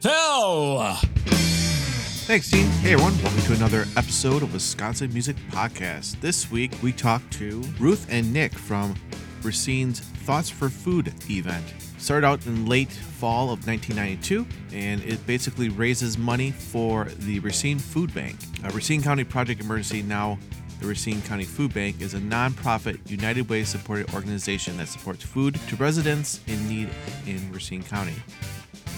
Phil. Thanks, Dean. Hey, everyone. Welcome to another episode of Wisconsin Music Podcast. This week, we talked to Ruth and Nick from Racine's Thoughts for Food event. Started out in late fall of 1992, and it basically raises money for the Racine Food Bank. A Racine County Project Emergency, now the Racine County Food Bank, is a nonprofit United Way supported organization that supports food to residents in need in Racine County.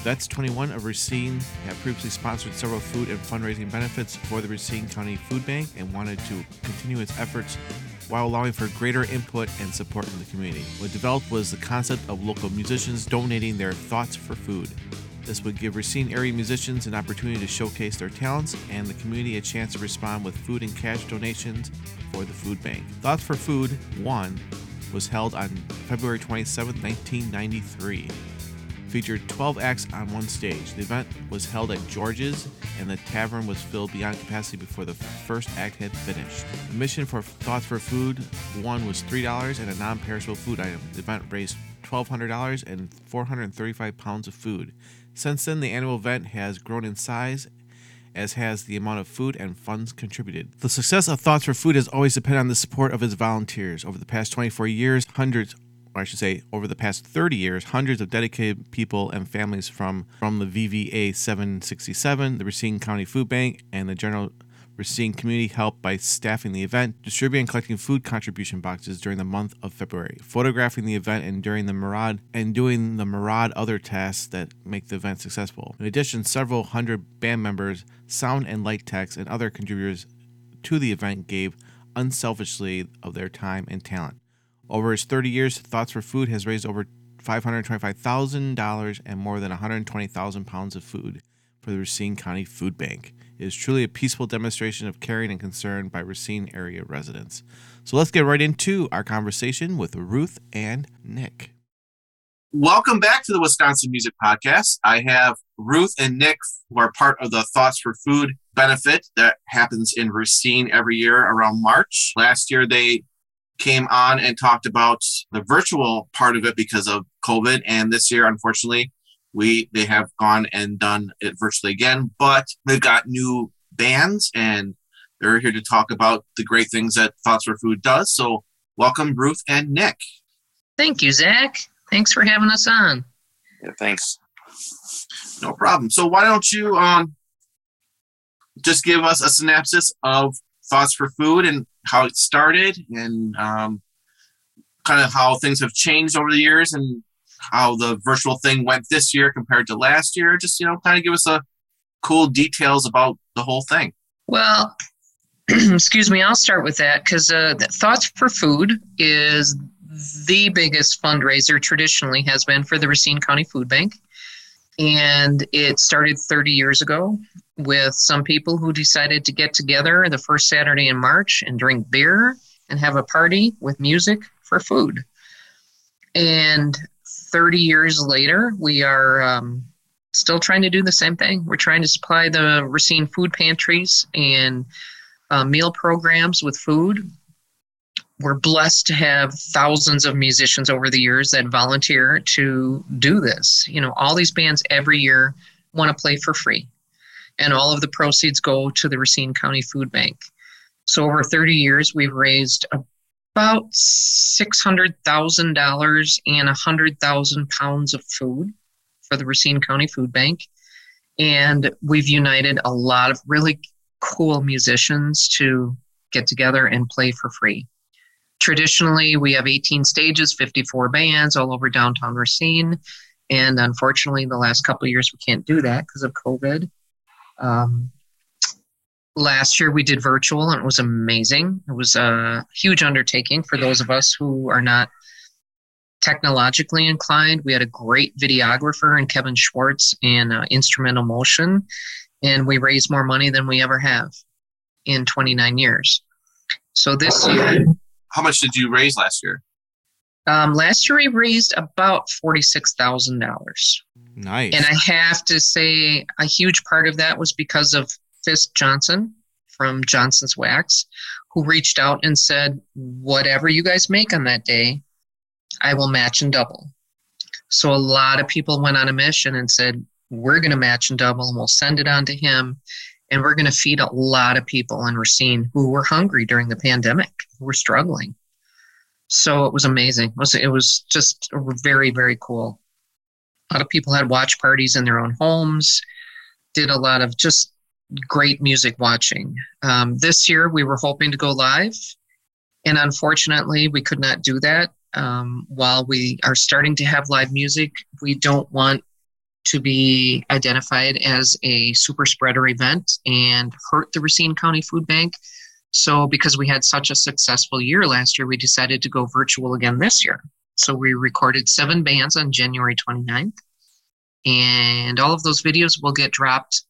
Vets 21 of Racine have previously sponsored several food and fundraising benefits for the Racine County Food Bank and wanted to continue its efforts while allowing for greater input and support from the community. What developed was the concept of local musicians donating their thoughts for food. This would give Racine area musicians an opportunity to showcase their talents and the community a chance to respond with food and cash donations for the food bank. Thoughts for Food 1 was held on February 27, 1993 featured 12 acts on one stage. The event was held at George's, and the tavern was filled beyond capacity before the first act had finished. Admission for Thoughts for Food one was $3 and a non perishable food item. The event raised $1,200 and 435 pounds of food. Since then, the annual event has grown in size as has the amount of food and funds contributed. The success of Thoughts for Food has always depended on the support of its volunteers. Over the past 24 years, hundreds or I should say, over the past 30 years, hundreds of dedicated people and families from, from the VVA 767, the Racine County Food Bank, and the general Racine community helped by staffing the event, distributing and collecting food contribution boxes during the month of February, photographing the event and during the Marad and doing the Marad other tasks that make the event successful. In addition, several hundred band members, sound and light techs, and other contributors to the event gave unselfishly of their time and talent. Over his 30 years, Thoughts for Food has raised over $525,000 and more than 120,000 pounds of food for the Racine County Food Bank. It is truly a peaceful demonstration of caring and concern by Racine area residents. So let's get right into our conversation with Ruth and Nick. Welcome back to the Wisconsin Music Podcast. I have Ruth and Nick, who are part of the Thoughts for Food benefit that happens in Racine every year around March. Last year, they came on and talked about the virtual part of it because of COVID. And this year, unfortunately, we they have gone and done it virtually again. But they've got new bands and they're here to talk about the great things that Thoughts for Food does. So welcome, Ruth and Nick. Thank you, Zach. Thanks for having us on. Yeah, thanks. No problem. So why don't you um just give us a synopsis of Thoughts for Food and how it started and um, kind of how things have changed over the years and how the virtual thing went this year compared to last year. Just, you know, kind of give us a cool details about the whole thing. Well, excuse me, I'll start with that because uh, Thoughts for Food is the biggest fundraiser traditionally has been for the Racine County Food Bank. And it started 30 years ago with some people who decided to get together the first Saturday in March and drink beer and have a party with music for food. And 30 years later, we are um, still trying to do the same thing. We're trying to supply the Racine food pantries and uh, meal programs with food. We're blessed to have thousands of musicians over the years that volunteer to do this. You know, all these bands every year want to play for free and all of the proceeds go to the Racine County Food Bank. So over 30 years, we've raised about $600,000 and 100,000 pounds of food for the Racine County Food Bank. And we've united a lot of really cool musicians to get together and play for free. traditionally, we have 18 stages, 54 bands all over downtown Racine. And unfortunately, the last couple of years, we can't do that because of COVID. Um, last year, we did virtual and it was amazing. It was a huge undertaking for those of us who are not technologically inclined. We had a great videographer in Kevin Schwartz and uh, instrumental motion, and we raised more money than we ever have in 29 years. So this year, How much did you raise last year? Um, last year we raised about forty-six thousand dollars, Nice. and I have to say a huge part of that was because of Fisk Johnson from Johnson's Wax, who reached out and said, "Whatever you guys make on that day, I will match and double." So a lot of people went on a mission and said, "We're going to match and double, and we'll send it on to him." And we're going to feed a lot of people in Racine who were hungry during the pandemic, who were struggling. So it was amazing. It was, it was just very, very cool. A lot of people had watch parties in their own homes, did a lot of just great music watching. Um, this year we were hoping to go live, and unfortunately we could not do that. Um, while we are starting to have live music, we don't want to be identified as a super spreader event and hurt the Racine County Food Bank. So, because we had such a successful year last year, we decided to go virtual again this year. So, we recorded seven bands on January 29th, and all of those videos will get dropped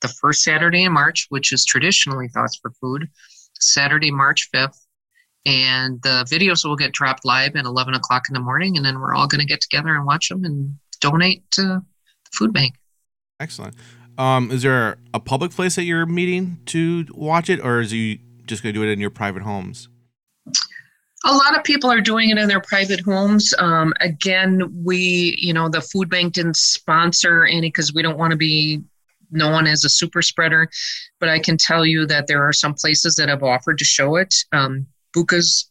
the first Saturday in March, which is traditionally Thoughts for Food, Saturday, March 5th. And the videos will get dropped live at 11 o'clock in the morning, and then we're all going to get together and watch them and donate to the food bank. Excellent. Um, is there a public place that you're meeting to watch it, or is you just going to do it in your private homes? a lot of people are doing it in their private homes. Um, again, we, you know, the food bank didn't sponsor any because we don't want to be known as a super spreader. But I can tell you that there are some places that have offered to show it. Um, Buca's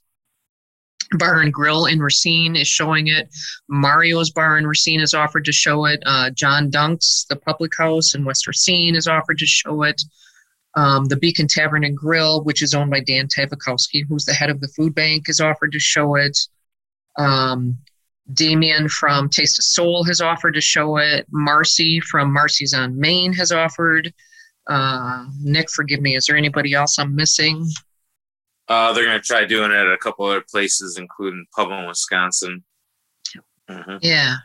Bar and Grill in Racine is showing it. Mario's Bar in Racine has offered to show it. Uh, John Dunk's, the public house in West Racine, has offered to show it. Um, the Beacon Tavern and Grill, which is owned by Dan Tavakowski, who's the head of the food bank, has offered to show it. Um, Damien from Taste of Soul has offered to show it. Marcy from Marcy's on Main has offered. Uh, Nick, forgive me. Is there anybody else I'm missing? Uh, they're gonna try doing it at a couple other places, including Pueblo, Wisconsin. Mhm. Yeah.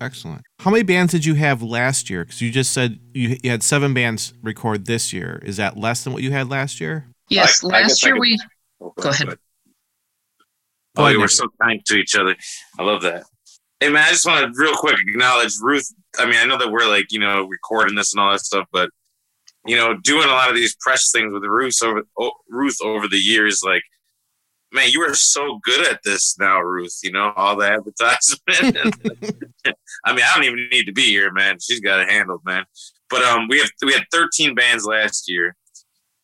Excellent. How many bands did you have last year? Because you just said you, you had seven bands record this year. Is that less than what you had last year? Yes. I- I last I year could- we. Oh, Go ahead. Go Oh, ahead, you were so kind to each other. I love that. Hey man, I just want to real quick acknowledge Ruth. I mean, I know that we're like you know recording this and all that stuff, but you know, doing a lot of these press things with Ruth over oh, Ruth over the years, like man, you are so good at this now, Ruth. You know, all the advertisement. I mean, I don't even need to be here, man. She's got it handled, man. But um, we have we had 13 bands last year,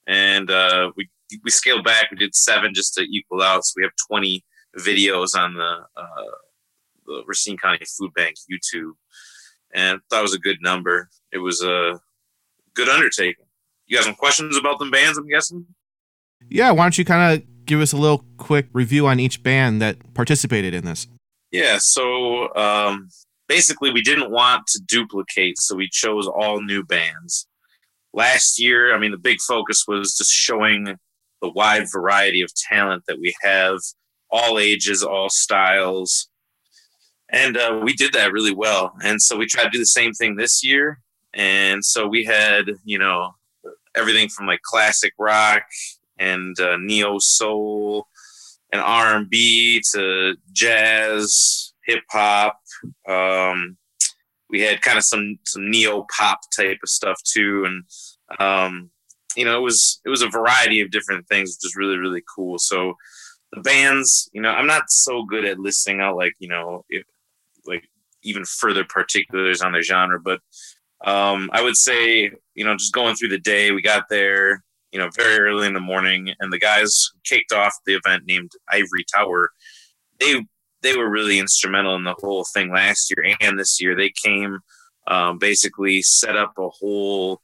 and uh, we we scaled back. We did seven just to equal out, so we have 20 videos on the uh, the Racine County Food Bank YouTube, and that was a good number. It was a good undertaking. You got some questions about them bands? I'm guessing. Yeah. Why don't you kind of give us a little quick review on each band that participated in this? Yeah, so um, basically, we didn't want to duplicate, so we chose all new bands. Last year, I mean, the big focus was just showing the wide variety of talent that we have, all ages, all styles. And uh, we did that really well. And so we tried to do the same thing this year. And so we had, you know, everything from like classic rock and uh, neo soul and R and B to jazz, hip hop. Um, we had kind of some some neo pop type of stuff too, and um, you know it was it was a variety of different things, which is really really cool. So the bands, you know, I'm not so good at listing out like you know like even further particulars on their genre, but um, I would say you know just going through the day, we got there you know, very early in the morning, and the guys kicked off the event named Ivory Tower, they they were really instrumental in the whole thing last year and this year. They came, um, basically set up a whole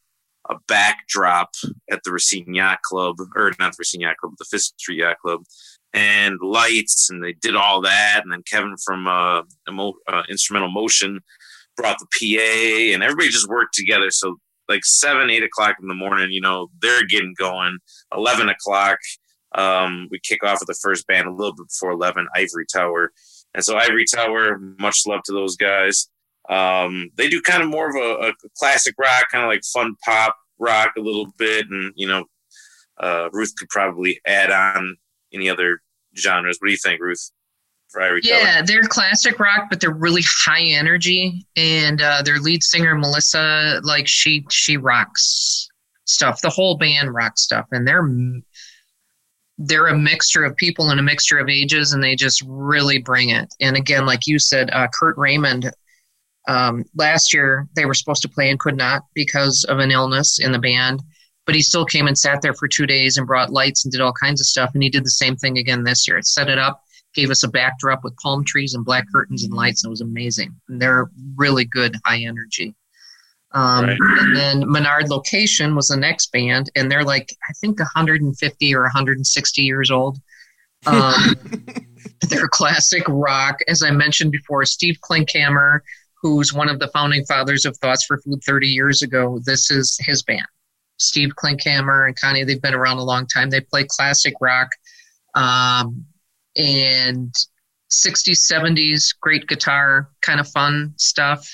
a backdrop at the Racine Yacht Club, or not the Racine Yacht Club, the Fifth Yacht Club, and lights, and they did all that. And then Kevin from uh, Emo- uh, Instrumental Motion brought the PA, and everybody just worked together. So like seven, eight o'clock in the morning, you know, they're getting going. Eleven o'clock, um, we kick off with the first band a little bit before eleven, Ivory Tower. And so Ivory Tower, much love to those guys. Um, they do kind of more of a, a classic rock, kind of like fun pop rock a little bit, and you know, uh, Ruth could probably add on any other genres. What do you think, Ruth? Yeah, they're classic rock, but they're really high energy. And uh, their lead singer Melissa, like she she rocks stuff. The whole band rocks stuff, and they're they're a mixture of people and a mixture of ages, and they just really bring it. And again, like you said, uh, Kurt Raymond. Um, last year they were supposed to play and could not because of an illness in the band, but he still came and sat there for two days and brought lights and did all kinds of stuff. And he did the same thing again this year. Set it up, gave us a backdrop with palm trees and black curtains and lights. And it was amazing. And they're really good, high energy. Um, Right. And then Menard Location was the next band, and they're like I think 150 or 160 years old. Um, they're classic rock, as I mentioned before. Steve Klinkhammer, who's one of the founding fathers of Thoughts for Food 30 years ago, this is his band. Steve Klinkhammer and Connie, they've been around a long time. They play classic rock um, and 60s, 70s, great guitar, kind of fun stuff.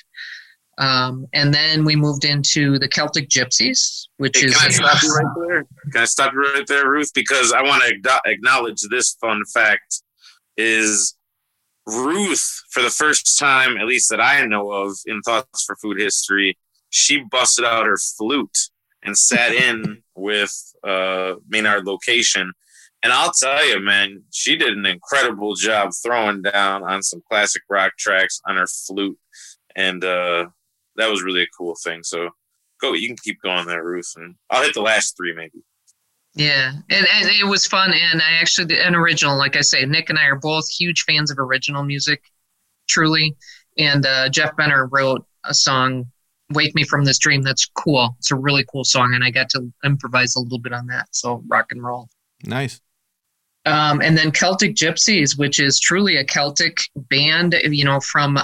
Um, and then we moved into the Celtic Gypsies, which Hey, is can I stop you right there? Can I stop you right there, Ruth? Because I want to acknowledge this fun fact is Ruth, for the first time, at least that I know of in Thoughts for Food History, she busted out her flute and sat in with uh, Maynard Location. And I'll tell you, man, she did an incredible job throwing down on some classic rock tracks on her flute. And uh, that was really a cool thing. So go, you can keep going there, Ruth. And I'll hit the last three maybe. Yeah, and, and it was fun. And I actually did an original, like I say, Nick and I are both huge fans of original music, truly. And uh, Jeff Benner wrote a song, "Wake Me from This Dream." That's cool. It's a really cool song, and I got to improvise a little bit on that. So rock and roll. Nice. Um, and then Celtic Gypsies, which is truly a Celtic band. You know, from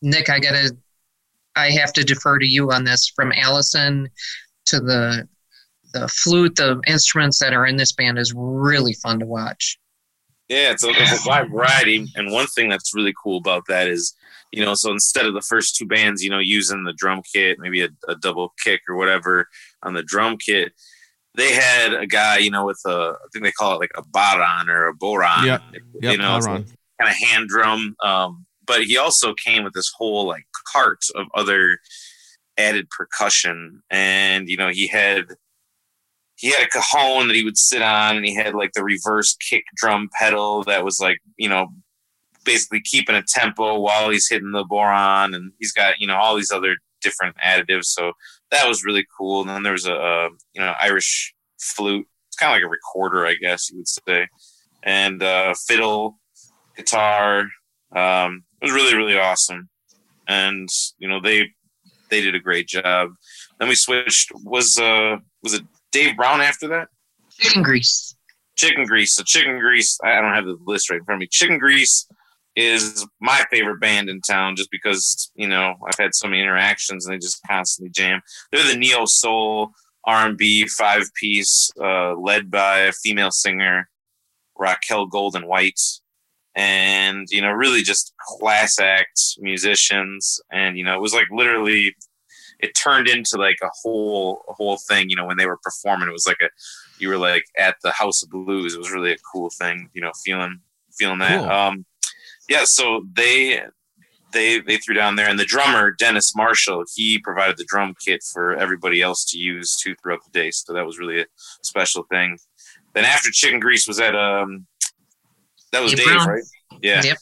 Nick, I gotta, I have to defer to you on this. From Allison to the the flute, the instruments that are in this band is really fun to watch. Yeah, it's a, it's a wide variety. And one thing that's really cool about that is, you know, so instead of the first two bands, you know, using the drum kit, maybe a, a double kick or whatever on the drum kit, they had a guy, you know, with a, I think they call it like a baron or a boron. Yep. You know, Baron. kind of hand drum. Um, but he also came with this whole like cart of other added percussion. And, you know, he had he had a cajon that he would sit on and he had like the reverse kick drum pedal that was like, you know, basically keeping a tempo while he's hitting the boron and he's got, you know, all these other different additives. So that was really cool. And then there was a, uh, you know, Irish flute. It's kind of like a recorder, I guess you would say. And uh, fiddle, guitar. Um, it was really, really awesome. And, you know, they they did a great job. Then we switched was uh was it Dave Brown after that? Chicken grease. Chicken Grease. So Chicken Grease, I don't have the list right in front of me. Chicken Grease is my favorite band in town just because, you know, I've had so many interactions and they just constantly jam. They're the neo soul R&B five piece uh, led by a female singer, Raquel Golden White. And, you know, really just class act musicians. And, you know, it was like literally it turned into like a whole a whole thing, you know, when they were performing. It was like a you were like at the House of Blues. It was really a cool thing, you know, feeling feeling that. Cool. Um, yeah, so they they they threw down there, and the drummer Dennis Marshall he provided the drum kit for everybody else to use too throughout the day. So that was really a special thing. Then after Chicken Grease was at um that was Dave Dave, right? Yeah. Yep.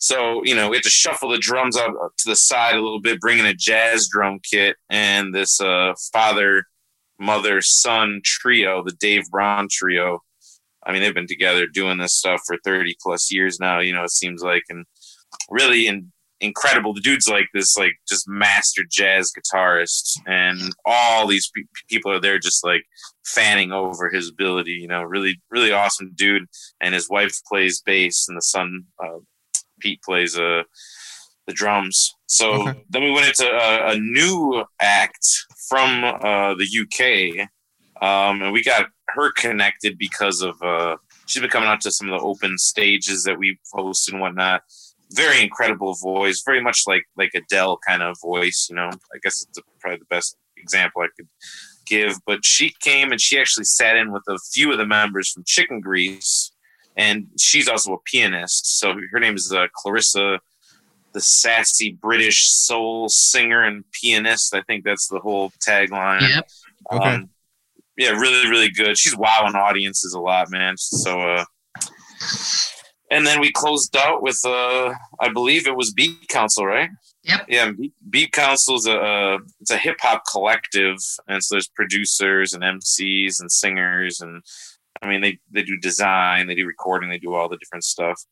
So, you know, we had to shuffle the drums up up to the side a little bit, bringing a jazz drum kit and this uh, father, mother, son trio, the Dave Brown trio. I mean, they've been together doing this stuff for 30 plus years now, you know, it seems like. And really, in incredible. The dude's like this, like just master jazz guitarist, and all these pe- people are there just like fanning over his ability. You know, really, really awesome dude. And his wife plays bass, and the son uh, Pete plays uh, the drums. So Okay. then we went into a, a new act from uh, the UK, um, and we got her connected because of uh, she's been coming out to some of the open stages that we host and whatnot. Very incredible voice, very much like like Adele kind of voice. You know, I guess it's probably the best example I could give. But she came and she actually sat in with a few of the members from Chicken Grease, and she's also a pianist. So her name is uh, Clarissa, the sassy British soul singer and pianist. I think that's the whole tagline. Yep. Okay. Um, yeah, really, really good. She's wowing audiences a lot, man. So, uh, and then we closed out with, uh, I believe it was Beat Council, right? Yep. Yeah, Beat, Council is a uh, it's a hip hop collective, and so there's producers and MCs and singers, and I mean they they do design, they do recording, they do all the different stuff.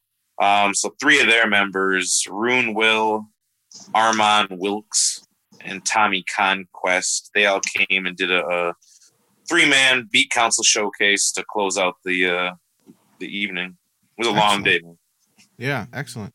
Um, so three of their members, Rune Will, Armand Wilkes, and Tommy Conquest, they all came and did a, a three man Beat Council showcase to close out the uh, the evening. It was a long day. Yeah, excellent.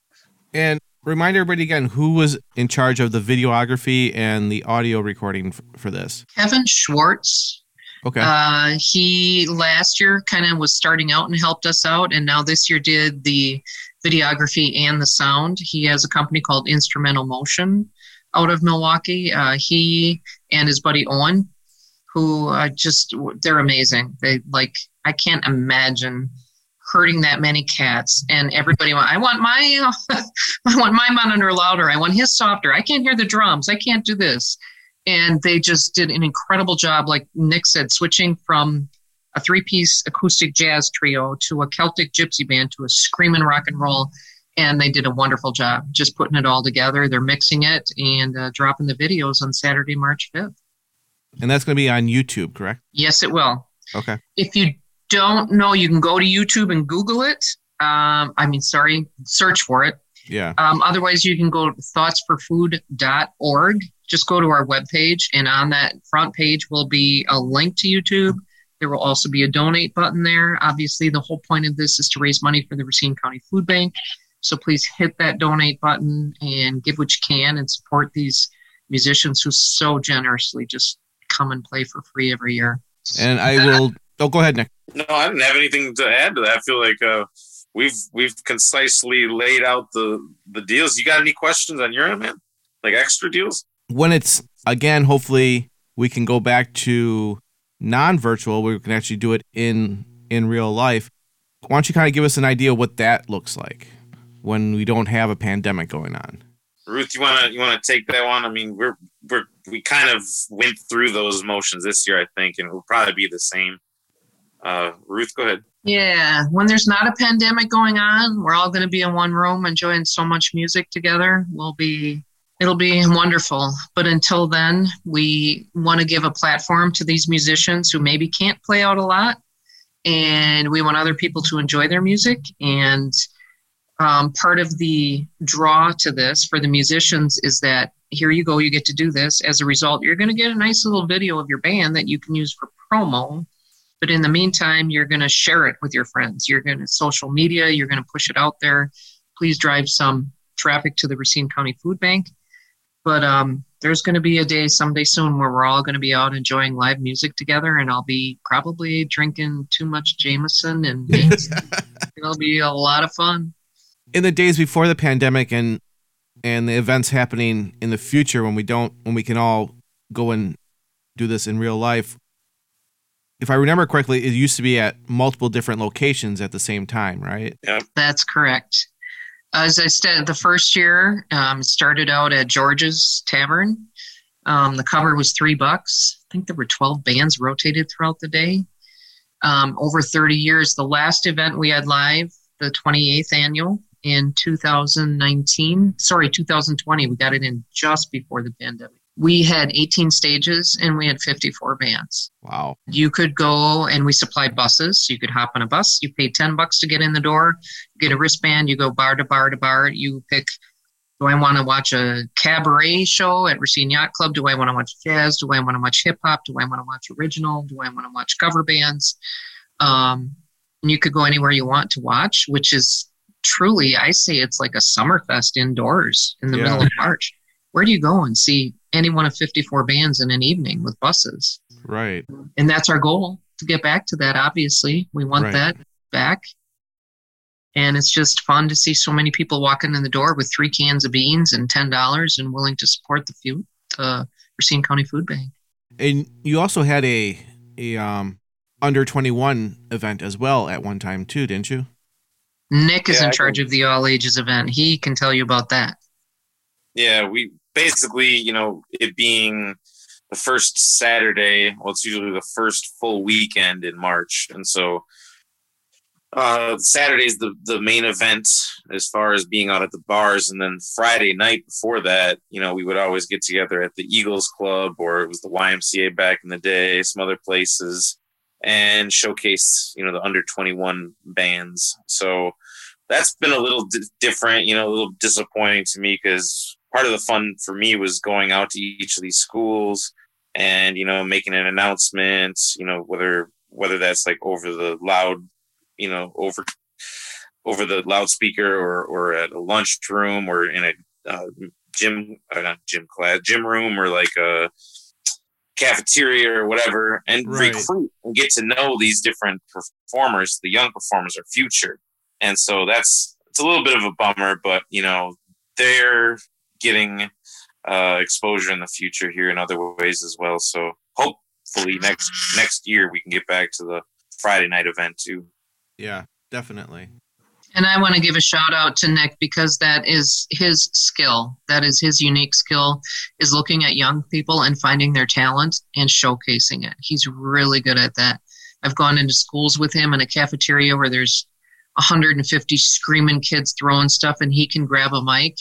And remind everybody again who was in charge of the videography and the audio recording f- for this. Kevin Schwartz. Okay. Uh, he last year kind of was starting out and helped us out, and now this year did the videography and the sound. He has a company called Instrumental Motion out of Milwaukee. Uh, he and his buddy Owen, who uh, just they're amazing. They like I can't imagine hurting that many cats and everybody I want my I want my monitor louder. I want his softer. I can't hear the drums. I can't do this and they just did an incredible job like nick said switching from a three-piece acoustic jazz trio to a celtic gypsy band to a screaming rock and roll and they did a wonderful job just putting it all together they're mixing it and uh, dropping the videos on saturday march 5th and that's going to be on YouTube, correct? yes it will Okay. if you don't know you can go to youtube and google it um, i mean sorry search for it Yeah. Um, otherwise, you can go to thoughtsforfood.org. Just go to our webpage, and on that front page will be a link to YouTube. There will also be a donate button there. Obviously, the whole point of this is to raise money for the Racine County Food Bank. So please hit that donate button and give what you can and support these musicians who so generously just come and play for free every year. And I will. Oh, go ahead, Nick. No, I didn't have anything to add to that. I feel like uh, we've we've concisely laid out the the deals. You got any questions on your end, man? Like extra deals? When it's again, hopefully we can go back to non-virtual. We can actually do it in in real life. Why don't you kind of give us an idea what that looks like when we don't have a pandemic going on? Ruth, you wanna you wanna take that one? I mean, we're we're we kind of went through those motions this year, I think, and it will probably be the same. Uh, Ruth, go ahead. Yeah, when there's not a pandemic going on, we're all going to be in one room enjoying so much music together. We'll be it'll be wonderful. But until then, we want to give a platform to these musicians who maybe can't play out a lot and we want other people to enjoy their music and um, part of the draw to this for the musicians is that here you go, you get to do this. As a result, you're going to get a nice little video of your band that you can use for promo. But in the meantime, you're going to share it with your friends. You're going to social media, you're going to push it out there. Please drive some traffic to the Racine County Food Bank. But um, there's going to be a day someday soon where we're all going to be out enjoying live music together, and I'll be probably drinking too much Jameson, and it'll be a lot of fun. In the days before the pandemic and and the events happening in the future when we don't when we can all go and do this in real life if i remember correctly it used to be at multiple different locations at the same time right yeah That's correct. As I said, the first year um, it started out at George's Tavern. Um, the cover was three bucks. I think there were 12 bands rotated throughout the day. Um, over 30 years, the last event we had live, the 28th annual in 2019, sorry, 2020, we got it in just before the pandemic. We had 18 stages and we had 54 bands wow you could go and we supplied buses so you could hop on a bus you pay 10 bucks to get in the door get a wristband you go bar to bar to bar you pick Do I want to watch a cabaret show at Racine Yacht Club? Do I want to watch jazz? Do I want to watch hip hop? Do I want to watch original? Do I want to watch cover bands? Um, and you could go anywhere you want to watch, which is truly, I say it's like a summer fest indoors in the Yeah. middle of March. Where do you go and see any one of 54 bands in an evening with buses? Right. and that's our goal to get back to that obviously we want Right. that back and it's just fun to see so many people walking in the door with three cans of beans and ten dollars and willing to support the food uh Racine County Food Bank. And you also had a a um under 21 event as well at one time too, didn't you? Nick is Yeah, in I charge can- of the all ages event. He can tell you about that. Yeah, we basically, you know, it being the first Saturday, well, it's usually the first full weekend in March. And so uh Saturday's the the main event as far as being out at the bars. And then Friday night before that, you know, we would always get together at the Eagles Club or it was the YMCA back in the day, some other places, and showcase, you know, the under 21 bands. So that's been a little di- different, you know, a little disappointing to me because part of the fun for me was going out to each of these schools and you know making an announcement, you know whether whether that's like over the loud, you know over over the loudspeaker or or at a lunchroom or in a uh, gym uh, not gym class gym room or like a cafeteria or whatever and Right. recruit and get to know these different performers the young performers are future and so that's it's a little bit of a bummer but you know they're getting uh, exposure in the future here in other ways as well so hopefully next next year we can get back to the friday night event too Yeah, definitely. And I want to give a shout out to Nick because that is his skill. That is his unique skill is looking at young people and finding their talent and showcasing it. He's really good at that. I've gone into schools with him in a cafeteria where there's 150 screaming kids throwing stuff and he can grab a mic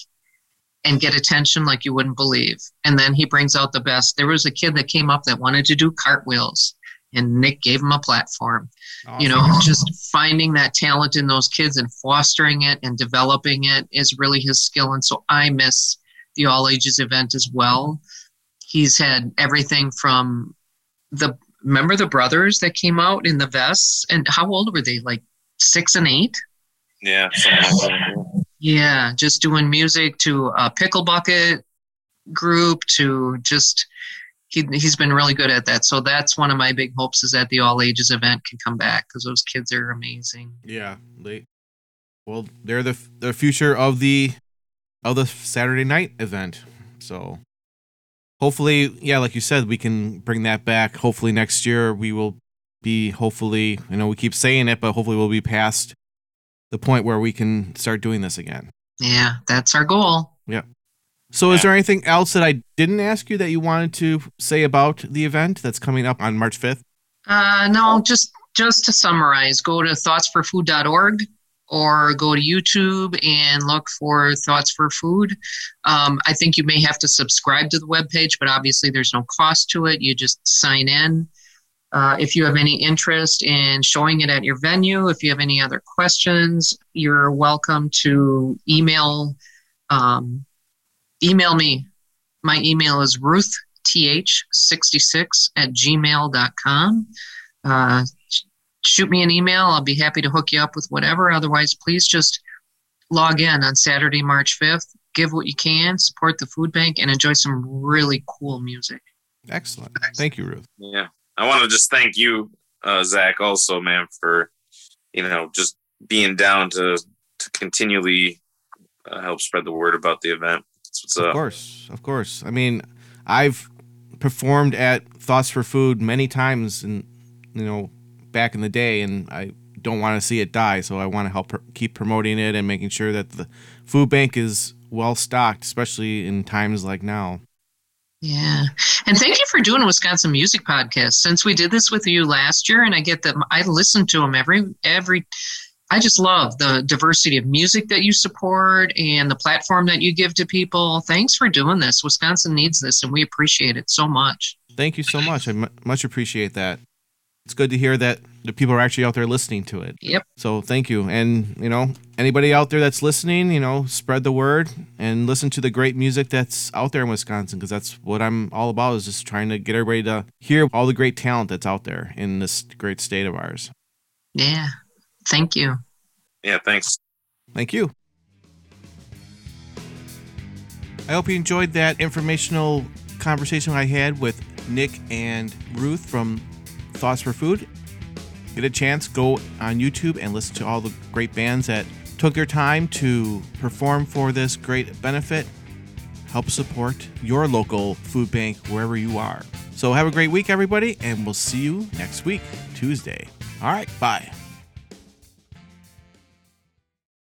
and get attention like you wouldn't believe. And then he brings out the best. There was a kid that came up that wanted to do cartwheels and Nick gave him a platform. You know just finding that talent in those kids and fostering it and developing it is really his skill and so i miss the all ages event as well. He's had everything from the remember the brothers that came out in the vests? And how old were they? Like six and eight? Yeah something like that. yeah just doing music to a pickle bucket group to just he, he's been really good at that so that's one of my big hopes is that the all ages event can come back because those kids are amazing Yeah, they. Well, they're the the future of the of the Saturday night event. So hopefully, yeah, like you said, we can bring that back. Hopefully next year we will be. Hopefully, you know, we keep saying it, but hopefully we'll be past the point where we can start doing this again. yeah that's our goal So, is there anything else that I didn't ask you that you wanted to say about the event that's coming up on March fifth? Uh, no, just just to summarize, go to thoughtsforfood.org or go to YouTube and look for Thoughts for Food. Um, I think you may have to subscribe to the webpage, but obviously there's no cost to it. You just sign in. Uh, if you have any interest in showing it at your venue, if you have any other questions, you're welcome to email um, email me. My email is ruthth66 at gmail.com. Uh, sh- shoot me an email. I'll be happy to hook you up with whatever. Otherwise, please just log in on Saturday, March 5th. Give what you can, support the food bank, and enjoy some really cool music. Excellent. Thank you, Ruth. Yeah. I want to just thank you, uh, Zach, also, man, for, you know, just being down to, to continually uh, help spread the word about the event. That's what's Of up. course, of course. I mean, I've performed at Thoughts for Food many times, and you know, back in the day, and I don't want to see it die. So I want to help pr- keep promoting it and making sure that the food bank is well stocked, especially in times like now. Yeah. And thank you for doing a Wisconsin Music Podcast. Since we did this with you last year, and I get them, I listen to them every, every, I just love the diversity of music that you support and the platform that you give to people. Thanks for doing this. Wisconsin needs this, and we appreciate it so much. Thank you so much. I much appreciate that. It's good to hear that the people are actually out there listening to it. Yep. So thank you. And, you know, anybody out there that's listening, you know, spread the word and listen to the great music that's out there in Wisconsin because that's what I'm all about is just trying to get everybody to hear all the great talent that's out there in this great state of ours. Yeah. Thank you. Yeah, thanks. Thank you. I hope you enjoyed that informational conversation I had with Nick and Ruth from Thoughts for Food. Get a chance, go on YouTube and listen to all the great bands that took their time to perform for this great benefit. Help support your local food bank wherever you are. So have a great week, everybody, and we'll see you next week, Tuesday. All right, bye.